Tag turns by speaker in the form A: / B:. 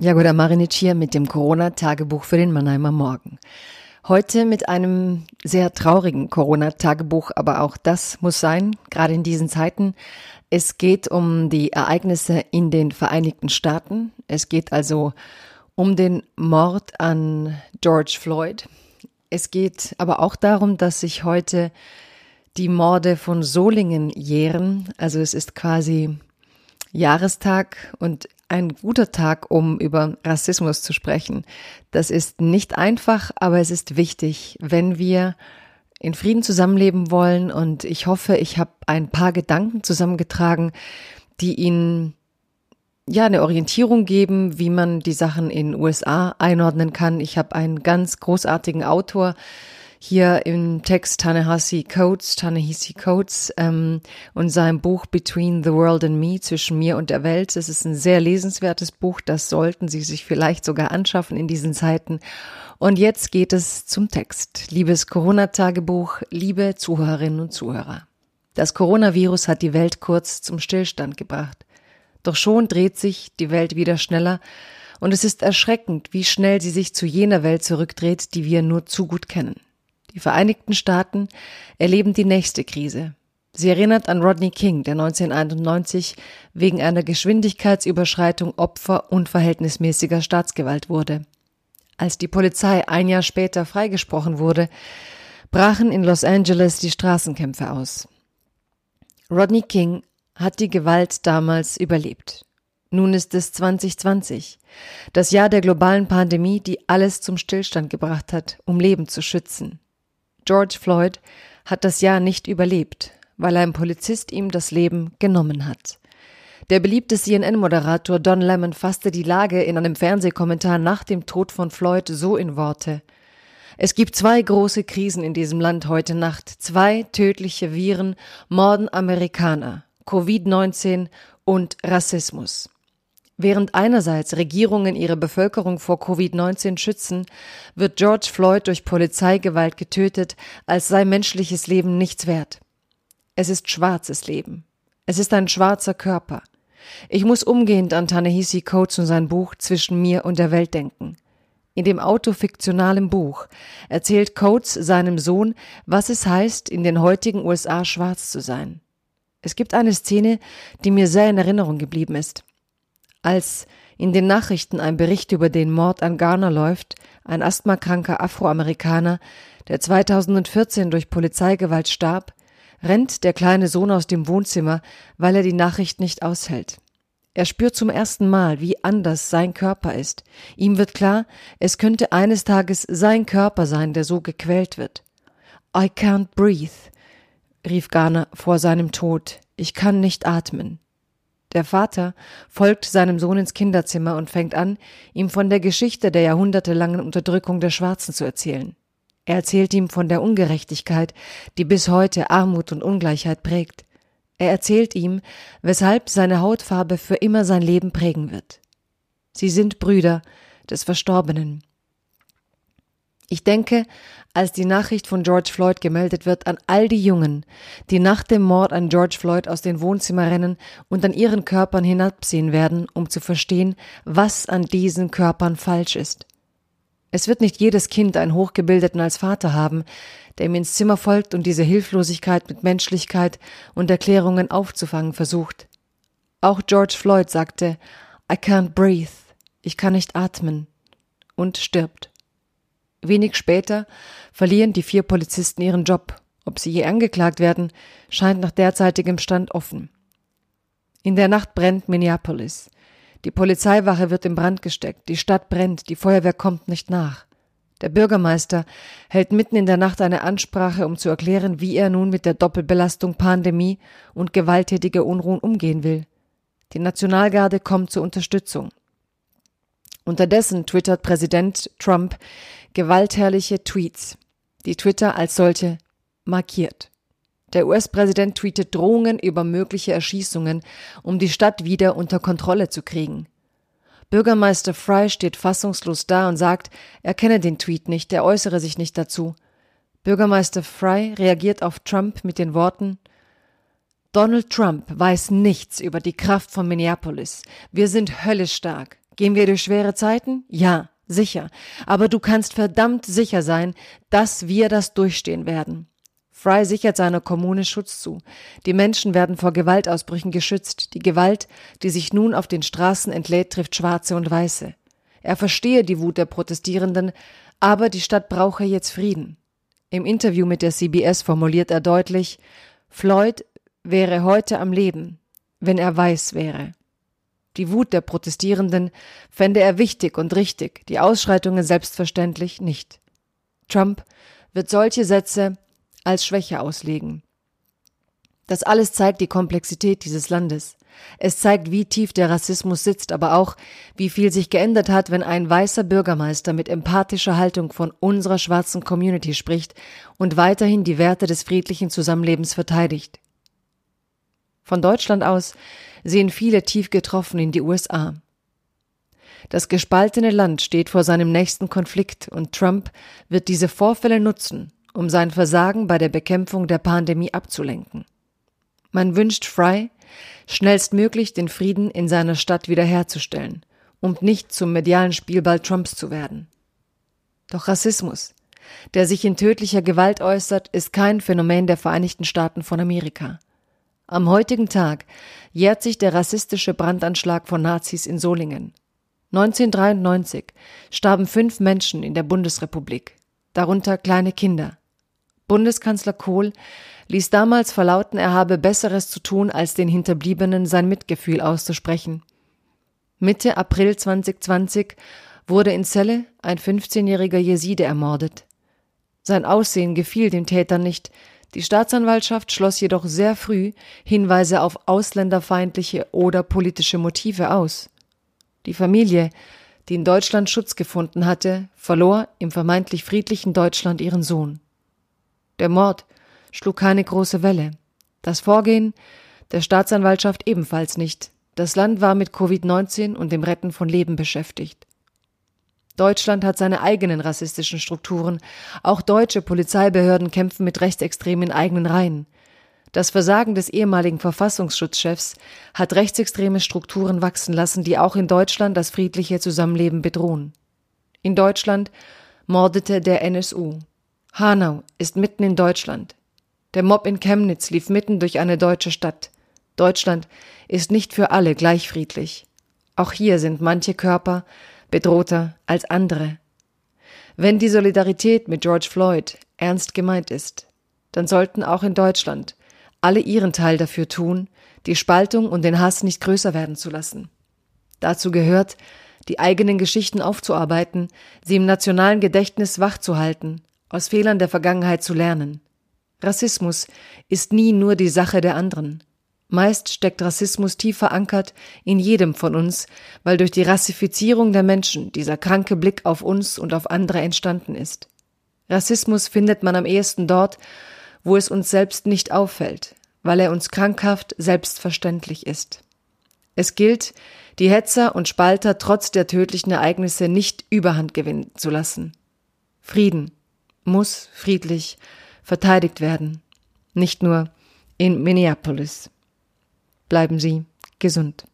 A: Jagoda Marinic hier mit dem Corona-Tagebuch für den Mannheimer Morgen. Heute mit einem sehr traurigen Corona-Tagebuch, aber auch das muss sein, gerade in diesen Zeiten. Es geht um die Ereignisse in den Vereinigten Staaten. Es geht also um den Mord an George Floyd. Es geht aber auch darum, dass sich heute die Morde von Solingen jähren. Also es ist quasi Jahrestag und ein guter Tag, um über Rassismus zu sprechen. Das ist nicht einfach, aber es ist wichtig, wenn wir in Frieden zusammenleben wollen. Und ich hoffe, ich habe ein paar Gedanken zusammengetragen, die Ihnen ja eine Orientierung geben, wie man die Sachen in USA einordnen kann. Ich habe einen ganz großartigen Autor, hier im Text Tanehasi Coates, Tanehisi Coates ähm, und sein Buch Between the World and Me, zwischen mir und der Welt. Es ist ein sehr lesenswertes Buch, das sollten Sie sich vielleicht sogar anschaffen in diesen Zeiten. Und jetzt geht es zum Text. Liebes Corona-Tagebuch, liebe Zuhörerinnen und Zuhörer. Das Coronavirus hat die Welt kurz zum Stillstand gebracht. Doch schon dreht sich die Welt wieder schneller und es ist erschreckend, wie schnell sie sich zu jener Welt zurückdreht, die wir nur zu gut kennen. Die Vereinigten Staaten erleben die nächste Krise. Sie erinnert an Rodney King, der 1991 wegen einer Geschwindigkeitsüberschreitung Opfer unverhältnismäßiger Staatsgewalt wurde. Als die Polizei ein Jahr später freigesprochen wurde, brachen in Los Angeles die Straßenkämpfe aus. Rodney King hat die Gewalt damals überlebt. Nun ist es 2020, das Jahr der globalen Pandemie, die alles zum Stillstand gebracht hat, um Leben zu schützen. George Floyd hat das Jahr nicht überlebt, weil ein Polizist ihm das Leben genommen hat. Der beliebte CNN-Moderator Don Lemon fasste die Lage in einem Fernsehkommentar nach dem Tod von Floyd so in Worte. Es gibt zwei große Krisen in diesem Land heute Nacht. Zwei tödliche Viren morden Amerikaner. Covid-19 und Rassismus. Während einerseits Regierungen ihre Bevölkerung vor Covid-19 schützen, wird George Floyd durch Polizeigewalt getötet, als sei menschliches Leben nichts wert. Es ist schwarzes Leben. Es ist ein schwarzer Körper. Ich muss umgehend an Tanehisi Coates und sein Buch Zwischen mir und der Welt denken. In dem autofiktionalen Buch erzählt Coates seinem Sohn, was es heißt, in den heutigen USA schwarz zu sein. Es gibt eine Szene, die mir sehr in Erinnerung geblieben ist. Als in den Nachrichten ein Bericht über den Mord an Garner läuft, ein asthmakranker Afroamerikaner, der 2014 durch Polizeigewalt starb, rennt der kleine Sohn aus dem Wohnzimmer, weil er die Nachricht nicht aushält. Er spürt zum ersten Mal, wie anders sein Körper ist. Ihm wird klar, es könnte eines Tages sein Körper sein, der so gequält wird. I can't breathe, rief Garner vor seinem Tod. Ich kann nicht atmen. Der Vater folgt seinem Sohn ins Kinderzimmer und fängt an, ihm von der Geschichte der jahrhundertelangen Unterdrückung der Schwarzen zu erzählen. Er erzählt ihm von der Ungerechtigkeit, die bis heute Armut und Ungleichheit prägt. Er erzählt ihm, weshalb seine Hautfarbe für immer sein Leben prägen wird. Sie sind Brüder des Verstorbenen. Ich denke, als die Nachricht von George Floyd gemeldet wird, an all die Jungen, die nach dem Mord an George Floyd aus den Wohnzimmer rennen und an ihren Körpern hinabsehen werden, um zu verstehen, was an diesen Körpern falsch ist. Es wird nicht jedes Kind einen Hochgebildeten als Vater haben, der ihm ins Zimmer folgt und diese Hilflosigkeit mit Menschlichkeit und Erklärungen aufzufangen versucht. Auch George Floyd sagte, I can't breathe, ich kann nicht atmen und stirbt. Wenig später verlieren die vier Polizisten ihren Job. Ob sie je angeklagt werden, scheint nach derzeitigem Stand offen. In der Nacht brennt Minneapolis. Die Polizeiwache wird in Brand gesteckt, die Stadt brennt, die Feuerwehr kommt nicht nach. Der Bürgermeister hält mitten in der Nacht eine Ansprache, um zu erklären, wie er nun mit der Doppelbelastung Pandemie und gewalttätiger Unruhen umgehen will. Die Nationalgarde kommt zur Unterstützung. Unterdessen twittert Präsident Trump gewaltherrliche Tweets, die Twitter als solche markiert. Der US-Präsident tweetet Drohungen über mögliche Erschießungen, um die Stadt wieder unter Kontrolle zu kriegen. Bürgermeister Fry steht fassungslos da und sagt, er kenne den Tweet nicht, er äußere sich nicht dazu. Bürgermeister Fry reagiert auf Trump mit den Worten Donald Trump weiß nichts über die Kraft von Minneapolis. Wir sind höllisch stark. Gehen wir durch schwere Zeiten? Ja, sicher. Aber du kannst verdammt sicher sein, dass wir das durchstehen werden. Fry sichert seiner Kommune Schutz zu. Die Menschen werden vor Gewaltausbrüchen geschützt. Die Gewalt, die sich nun auf den Straßen entlädt, trifft Schwarze und Weiße. Er verstehe die Wut der Protestierenden, aber die Stadt brauche jetzt Frieden. Im Interview mit der CBS formuliert er deutlich, Floyd wäre heute am Leben, wenn er weiß wäre. Die Wut der Protestierenden fände er wichtig und richtig, die Ausschreitungen selbstverständlich nicht. Trump wird solche Sätze als Schwäche auslegen. Das alles zeigt die Komplexität dieses Landes. Es zeigt, wie tief der Rassismus sitzt, aber auch, wie viel sich geändert hat, wenn ein weißer Bürgermeister mit empathischer Haltung von unserer schwarzen Community spricht und weiterhin die Werte des friedlichen Zusammenlebens verteidigt. Von Deutschland aus sehen viele tief getroffen in die USA. Das gespaltene Land steht vor seinem nächsten Konflikt und Trump wird diese Vorfälle nutzen, um sein Versagen bei der Bekämpfung der Pandemie abzulenken. Man wünscht Fry, schnellstmöglich den Frieden in seiner Stadt wiederherzustellen, um nicht zum medialen Spielball Trumps zu werden. Doch Rassismus, der sich in tödlicher Gewalt äußert, ist kein Phänomen der Vereinigten Staaten von Amerika. Am heutigen Tag jährt sich der rassistische Brandanschlag von Nazis in Solingen. 1993 starben fünf Menschen in der Bundesrepublik, darunter kleine Kinder. Bundeskanzler Kohl ließ damals verlauten, er habe Besseres zu tun, als den Hinterbliebenen sein Mitgefühl auszusprechen. Mitte April 2020 wurde in Celle ein 15-jähriger Jeside ermordet. Sein Aussehen gefiel den Tätern nicht, die Staatsanwaltschaft schloss jedoch sehr früh Hinweise auf ausländerfeindliche oder politische Motive aus. Die Familie, die in Deutschland Schutz gefunden hatte, verlor im vermeintlich friedlichen Deutschland ihren Sohn. Der Mord schlug keine große Welle. Das Vorgehen der Staatsanwaltschaft ebenfalls nicht. Das Land war mit Covid-19 und dem Retten von Leben beschäftigt. Deutschland hat seine eigenen rassistischen Strukturen. Auch deutsche Polizeibehörden kämpfen mit Rechtsextremen in eigenen Reihen. Das Versagen des ehemaligen Verfassungsschutzchefs hat rechtsextreme Strukturen wachsen lassen, die auch in Deutschland das friedliche Zusammenleben bedrohen. In Deutschland mordete der NSU. Hanau ist mitten in Deutschland. Der Mob in Chemnitz lief mitten durch eine deutsche Stadt. Deutschland ist nicht für alle gleich friedlich. Auch hier sind manche Körper bedrohter als andere. Wenn die Solidarität mit George Floyd ernst gemeint ist, dann sollten auch in Deutschland alle ihren Teil dafür tun, die Spaltung und den Hass nicht größer werden zu lassen. Dazu gehört, die eigenen Geschichten aufzuarbeiten, sie im nationalen Gedächtnis wachzuhalten, aus Fehlern der Vergangenheit zu lernen. Rassismus ist nie nur die Sache der anderen. Meist steckt Rassismus tief verankert in jedem von uns, weil durch die Rassifizierung der Menschen dieser kranke Blick auf uns und auf andere entstanden ist. Rassismus findet man am ehesten dort, wo es uns selbst nicht auffällt, weil er uns krankhaft selbstverständlich ist. Es gilt, die Hetzer und Spalter trotz der tödlichen Ereignisse nicht überhand gewinnen zu lassen. Frieden muss friedlich verteidigt werden, nicht nur in Minneapolis. Bleiben Sie gesund.